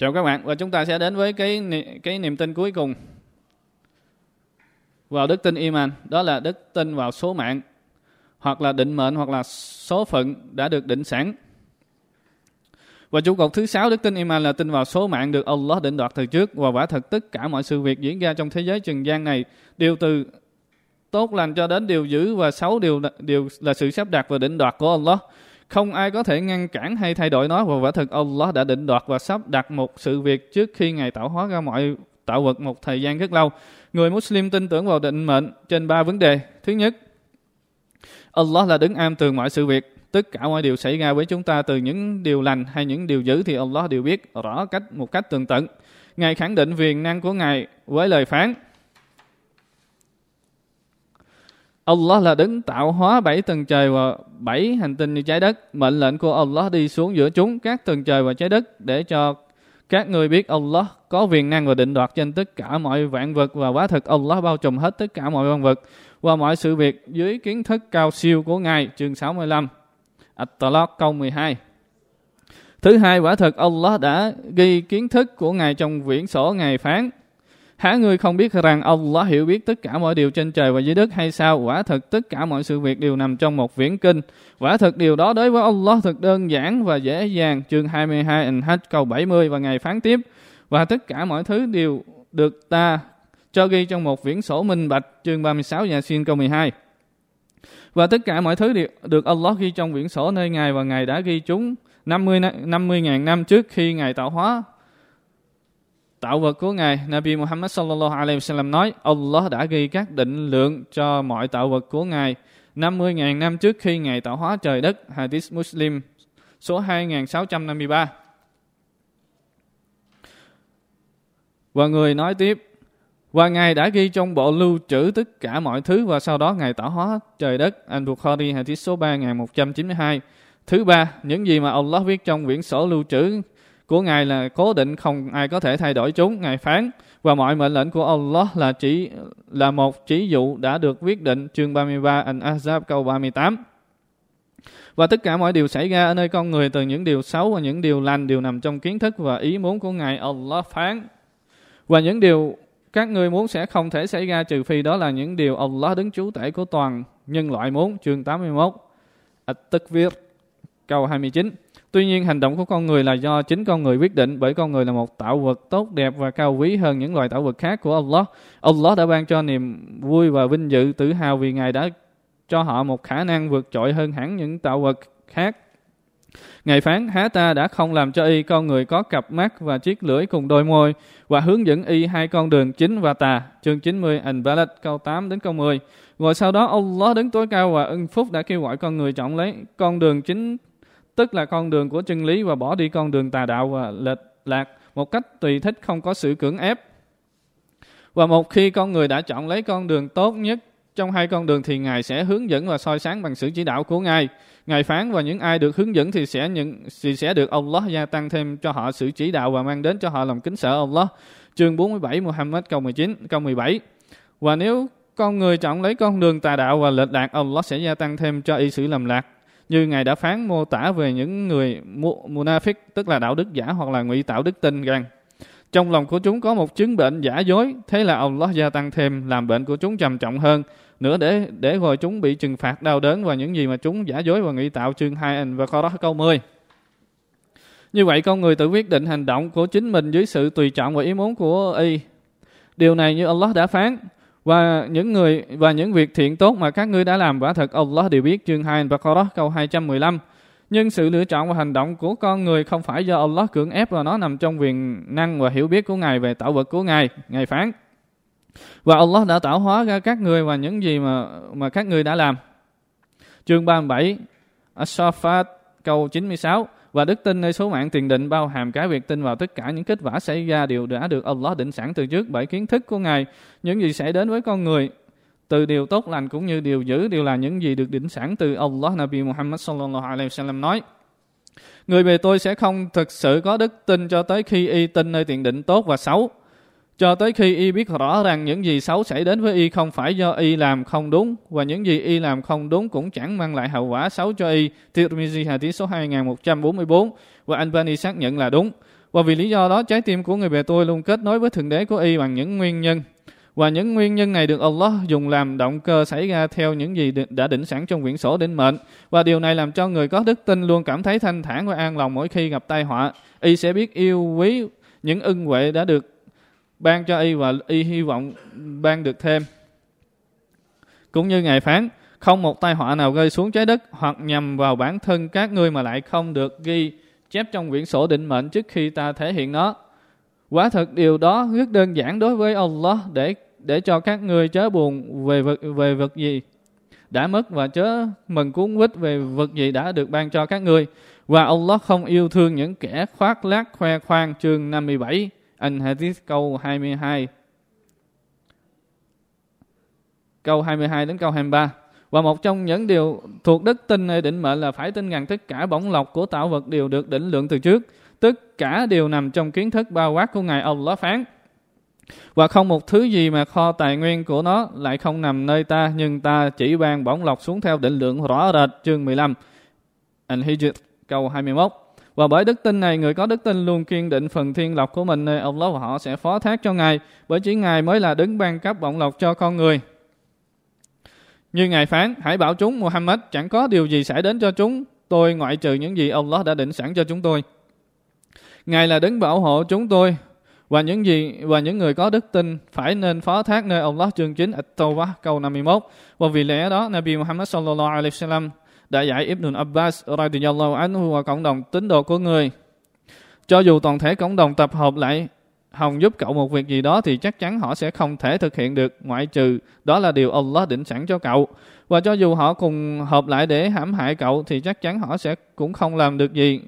Chào các bạn và chúng ta sẽ đến với cái cái niềm tin cuối cùng vào đức tin iman, đó là đức tin vào số mạng hoặc là định mệnh hoặc là số phận đã được định sẵn. Và trụ cột thứ sáu đức tin iman là tin vào số mạng được Allah định đoạt từ trước và quả thật tất cả mọi sự việc diễn ra trong thế giới trần gian này đều từ tốt lành cho đến điều dữ và xấu đều đều là sự sắp đặt và định đoạt của Allah. Không ai có thể ngăn cản hay thay đổi nó và quả thực Allah đã định đoạt và sắp đặt một sự việc trước khi Ngài tạo hóa ra mọi tạo vật một thời gian rất lâu. Người Muslim tin tưởng vào định mệnh trên ba vấn đề. Thứ nhất, Allah là đứng am tường mọi sự việc. Tất cả mọi điều xảy ra với chúng ta từ những điều lành hay những điều dữ thì Allah đều biết rõ cách một cách tường tận. Ngài khẳng định quyền năng của Ngài với lời phán Allah là đứng tạo hóa bảy tầng trời và bảy hành tinh như trái đất. Mệnh lệnh của Allah đi xuống giữa chúng các tầng trời và trái đất để cho các người biết Allah có quyền năng và định đoạt trên tất cả mọi vạn vật và quá thực Allah bao trùm hết tất cả mọi vạn vật và mọi sự việc dưới kiến thức cao siêu của Ngài. Chương 65 At-Talaq câu 12 Thứ hai, quả thực Allah đã ghi kiến thức của Ngài trong viễn sổ Ngài phán Hả ngươi không biết rằng Allah hiểu biết tất cả mọi điều trên trời và dưới đất hay sao? Quả thật tất cả mọi sự việc đều nằm trong một viễn kinh. Quả thật điều đó đối với Allah thật đơn giản và dễ dàng. Chương 22 An-Hajj câu 70 và ngày phán tiếp. Và tất cả mọi thứ đều được ta cho ghi trong một viễn sổ minh bạch. Chương 36 Yasin câu 12. Và tất cả mọi thứ đều được Allah ghi trong viễn sổ nơi Ngài và Ngài đã ghi chúng 50 50 ngàn năm trước khi Ngài tạo hóa tạo vật của Ngài, Nabi Muhammad sallallahu alaihi wasallam nói, Allah đã ghi các định lượng cho mọi tạo vật của Ngài 50.000 năm trước khi Ngài tạo hóa trời đất, Hadith Muslim số 2653. Và người nói tiếp, và Ngài đã ghi trong bộ lưu trữ tất cả mọi thứ và sau đó Ngài tạo hóa trời đất, Al-Bukhari Hadith số 3192. Thứ ba, những gì mà Allah viết trong quyển sổ lưu trữ của Ngài là cố định, không ai có thể thay đổi chúng. Ngài phán, và mọi mệnh lệnh của Allah là chỉ, là một chỉ dụ đã được quyết định chương 33 An-Ahzab câu 38. Và tất cả mọi điều xảy ra ở nơi con người, từ những điều xấu và những điều lành, đều nằm trong kiến thức và ý muốn của Ngài Allah phán. Và những điều các người muốn sẽ không thể xảy ra, trừ phi đó là những điều Allah đứng chú tể của toàn nhân loại muốn chương 81 At-Takvir câu 29 Tuy nhiên hành động của con người là do chính con người quyết định bởi con người là một tạo vật tốt đẹp và cao quý hơn những loài tạo vật khác của Allah. Allah đã ban cho niềm vui và vinh dự tự hào vì Ngài đã cho họ một khả năng vượt trội hơn hẳn những tạo vật khác. Ngài phán, há ta đã không làm cho y con người có cặp mắt và chiếc lưỡi cùng đôi môi và hướng dẫn y hai con đường chính và tà. Chương 90 An-Balad câu 8 đến câu 10. Rồi sau đó Allah đứng tối cao và ân phúc đã kêu gọi con người chọn lấy con đường chính tức là con đường của chân lý và bỏ đi con đường tà đạo và lệch lạc một cách tùy thích không có sự cưỡng ép. Và một khi con người đã chọn lấy con đường tốt nhất trong hai con đường thì Ngài sẽ hướng dẫn và soi sáng bằng sự chỉ đạo của Ngài. Ngài phán và những ai được hướng dẫn thì sẽ những thì sẽ được Allah gia tăng thêm cho họ sự chỉ đạo và mang đến cho họ lòng kính sợ Allah. Chương 47 Muhammad câu 19 câu 17. Và nếu con người chọn lấy con đường tà đạo và lệch lạc, Allah sẽ gia tăng thêm cho y sự lầm lạc như Ngài đã phán mô tả về những người munafik, tức là đạo đức giả hoặc là ngụy tạo đức tin rằng trong lòng của chúng có một chứng bệnh giả dối, thế là Allah gia tăng thêm làm bệnh của chúng trầm trọng hơn nữa để để rồi chúng bị trừng phạt đau đớn và những gì mà chúng giả dối và ngụy tạo chương 2 anh và câu đó câu 10. Như vậy con người tự quyết định hành động của chính mình dưới sự tùy chọn và ý muốn của y. Điều này như Allah đã phán, và những người, và những việc thiện tốt mà các ngươi đã làm, quả thật Allah đều biết chương 2 Baqarah câu 215. Nhưng sự lựa chọn và hành động của con người không phải do Allah cưỡng ép và nó nằm trong quyền năng và hiểu biết của Ngài về tạo vật của Ngài. Ngài phán. Và Allah đã tạo hóa ra các người và những gì mà mà các người đã làm. Chương 37 As-Safat, câu 96 và đức tin nơi số mạng tiền định bao hàm cả việc tin vào tất cả những kết quả xảy ra đều đã được Allah định sẵn từ trước bởi kiến thức của Ngài. Những gì sẽ đến với con người, từ điều tốt lành cũng như điều dữ, đều là những gì được định sẵn từ Allah Nabi Muhammad sallallahu alaihi wasallam nói. Người về tôi sẽ không thực sự có đức tin cho tới khi y tin nơi tiền định tốt và xấu cho tới khi y biết rõ rằng những gì xấu xảy đến với y không phải do y làm không đúng và những gì y làm không đúng cũng chẳng mang lại hậu quả xấu cho y. Tirmizi hadith số 2144 và Albani xác nhận là đúng. Và vì lý do đó, trái tim của người bề tôi luôn kết nối với Thượng Đế của y bằng những nguyên nhân. Và những nguyên nhân này được Allah dùng làm động cơ xảy ra theo những gì đã định sẵn trong quyển sổ định mệnh. Và điều này làm cho người có đức tin luôn cảm thấy thanh thản và an lòng mỗi khi gặp tai họa. Y sẽ biết yêu quý những ân huệ đã được ban cho y và y hy vọng ban được thêm. Cũng như Ngài phán, không một tai họa nào rơi xuống trái đất hoặc nhằm vào bản thân các ngươi mà lại không được ghi chép trong quyển sổ định mệnh trước khi ta thể hiện nó. Quả thật điều đó rất đơn giản đối với Allah để để cho các ngươi chớ buồn về vật, về vật gì đã mất và chớ mừng cuốn quýt về vật gì đã được ban cho các ngươi. Và Allah không yêu thương những kẻ khoác lác khoe khoang chương 57 anh Hadith câu 22 câu 22 đến câu 23 và một trong những điều thuộc đức tin hay định mệnh là phải tin rằng tất cả bổng lộc của tạo vật đều được định lượng từ trước. Tất cả đều nằm trong kiến thức bao quát của Ngài Allah phán. Và không một thứ gì mà kho tài nguyên của nó lại không nằm nơi ta, nhưng ta chỉ ban bổng lộc xuống theo định lượng rõ rệt chương 15. Al-Hijr câu 21. Và bởi đức tin này, người có đức tin luôn kiên định phần thiên lộc của mình nơi Allah và họ sẽ phó thác cho Ngài, bởi chỉ Ngài mới là đứng ban cấp bổng lộc cho con người. Như Ngài phán, hãy bảo chúng Muhammad chẳng có điều gì xảy đến cho chúng tôi ngoại trừ những gì ông Allah đã định sẵn cho chúng tôi. Ngài là đứng bảo hộ chúng tôi và những gì và những người có đức tin phải nên phó thác nơi Allah chương 9 At-Tawbah câu 51. Và vì lẽ đó Nabi Muhammad sallallahu alaihi wasallam đã dạy Ibn Abbas radhiyallahu anhu và cộng đồng tín đồ của người. Cho dù toàn thể cộng đồng tập hợp lại hòng giúp cậu một việc gì đó thì chắc chắn họ sẽ không thể thực hiện được ngoại trừ đó là điều Allah định sẵn cho cậu. Và cho dù họ cùng hợp lại để hãm hại cậu thì chắc chắn họ sẽ cũng không làm được gì.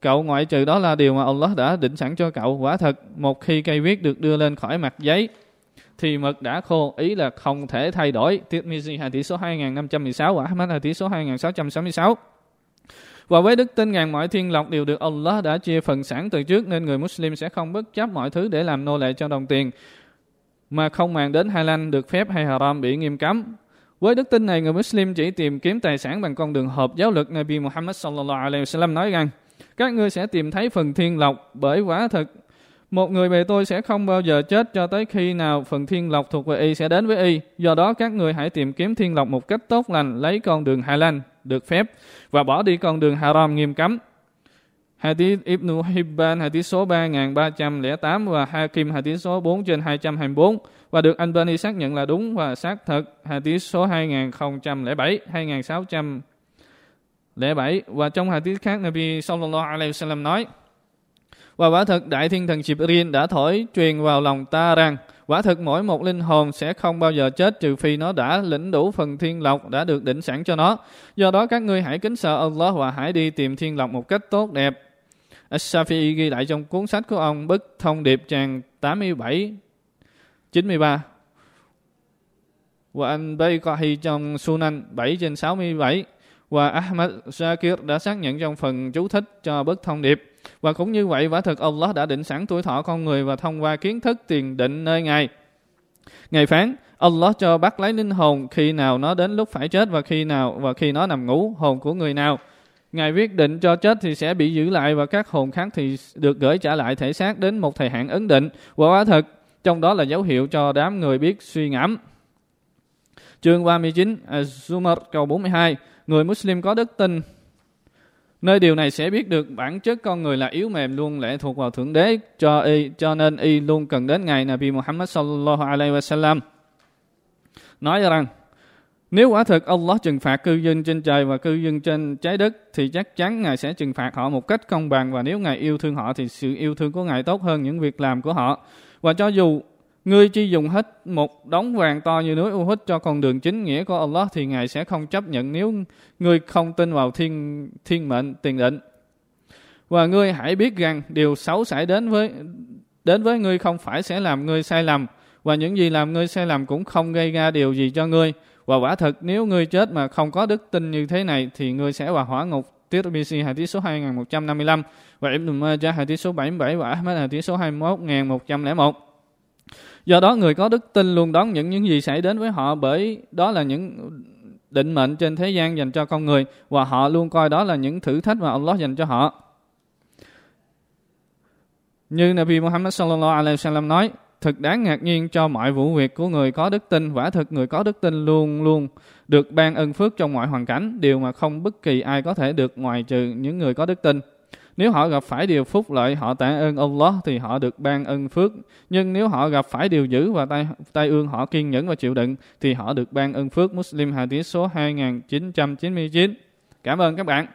Cậu ngoại trừ đó là điều mà Allah đã định sẵn cho cậu. Quả thật, một khi cây viết được đưa lên khỏi mặt giấy thì mực đã khô, ý là không thể thay đổi. Tirmizi hadith số 2516 và Ahmad hadith số 2666. Và với đức tin ngàn mọi thiên lộc đều được Allah đã chia phần sẵn từ trước nên người Muslim sẽ không bất chấp mọi thứ để làm nô lệ cho đồng tiền mà không màng đến halal được phép hay haram bị nghiêm cấm. Với đức tin này, người Muslim chỉ tìm kiếm tài sản bằng con đường hợp giáo luật Nabi Muhammad sallallahu alaihi wasallam nói rằng các ngươi sẽ tìm thấy phần thiên lộc bởi quả thực một người bề tôi sẽ không bao giờ chết cho tới khi nào phần thiên lộc thuộc về y sẽ đến với y. Do đó các người hãy tìm kiếm thiên lộc một cách tốt lành, lấy con đường halal được phép và bỏ đi con đường haram nghiêm cấm. Hadith Ibn Hibban hadith số 3308 và Hakim hadith số 4 trên 224 và được Albani xác nhận là đúng và xác thực hadith số 2007 2607 và trong hadith khác Nabi sallallahu alaihi wasallam nói và quả thật, đại thiên thần Jibril đã thổi truyền vào lòng ta rằng, Quả thực mỗi một linh hồn sẽ không bao giờ chết trừ phi nó đã lĩnh đủ phần thiên lộc đã được định sẵn cho nó. Do đó, các ngươi hãy kính sợ Allah và hãy đi tìm thiên lộc một cách tốt đẹp. ashafi ghi lại trong cuốn sách của ông Bức Thông Điệp trang 87 93 và anh Bayqahi trong Sunan 7 trên 67 và Ahmad Shakir đã xác nhận trong phần chú thích cho bức thông điệp. Và cũng như vậy, quả thực Allah đã định sẵn tuổi thọ con người và thông qua kiến thức tiền định nơi Ngài. Ngài phán, Allah cho bắt lấy linh hồn khi nào nó đến lúc phải chết và khi nào và khi nó nằm ngủ, hồn của người nào. Ngài quyết định cho chết thì sẽ bị giữ lại và các hồn khác thì được gửi trả lại thể xác đến một thời hạn ấn định. Và quả thật, trong đó là dấu hiệu cho đám người biết suy ngẫm. Chương 39, Az-Zumar à, câu 42 Người Muslim có đức tin Nơi điều này sẽ biết được bản chất con người là yếu mềm luôn lệ thuộc vào Thượng Đế cho y, cho nên y luôn cần đến ngài Nabi Muhammad sallallahu alaihi wasallam. Nói rằng nếu quả thực Allah trừng phạt cư dân trên trời và cư dân trên trái đất thì chắc chắn Ngài sẽ trừng phạt họ một cách công bằng và nếu Ngài yêu thương họ thì sự yêu thương của Ngài tốt hơn những việc làm của họ. Và cho dù Ngươi chỉ dùng hết một đống vàng to như núi Uhud cho con đường chính nghĩa của Allah thì Ngài sẽ không chấp nhận nếu ngươi không tin vào thiên thiên mệnh, tiền định. Và ngươi hãy biết rằng điều xấu xảy đến với đến với ngươi không phải sẽ làm ngươi sai lầm, và những gì làm ngươi sai lầm cũng không gây ra điều gì cho ngươi. Và quả thật, nếu ngươi chết mà không có đức tin như thế này thì ngươi sẽ vào hỏa ngục. Tirmidhi, hadith số 2155 và Ibn Majah, hadith số 77 và Ahmad, hadith số 21101. Do đó người có đức tin luôn đón những những gì xảy đến với họ bởi đó là những định mệnh trên thế gian dành cho con người và họ luôn coi đó là những thử thách mà Allah dành cho họ. Như Nabi Muhammad sallallahu alaihi wasallam nói, thật đáng ngạc nhiên cho mọi vụ việc của người có đức tin. Quả thực người có đức tin luôn luôn được ban ân phước trong mọi hoàn cảnh, điều mà không bất kỳ ai có thể được ngoài trừ những người có đức tin. Nếu họ gặp phải điều phúc lợi, họ tạ ơn Allah thì họ được ban ân phước. Nhưng nếu họ gặp phải điều dữ và tai, tai ương họ kiên nhẫn và chịu đựng thì họ được ban ân phước. Muslim Hadith số 2999. Cảm ơn các bạn.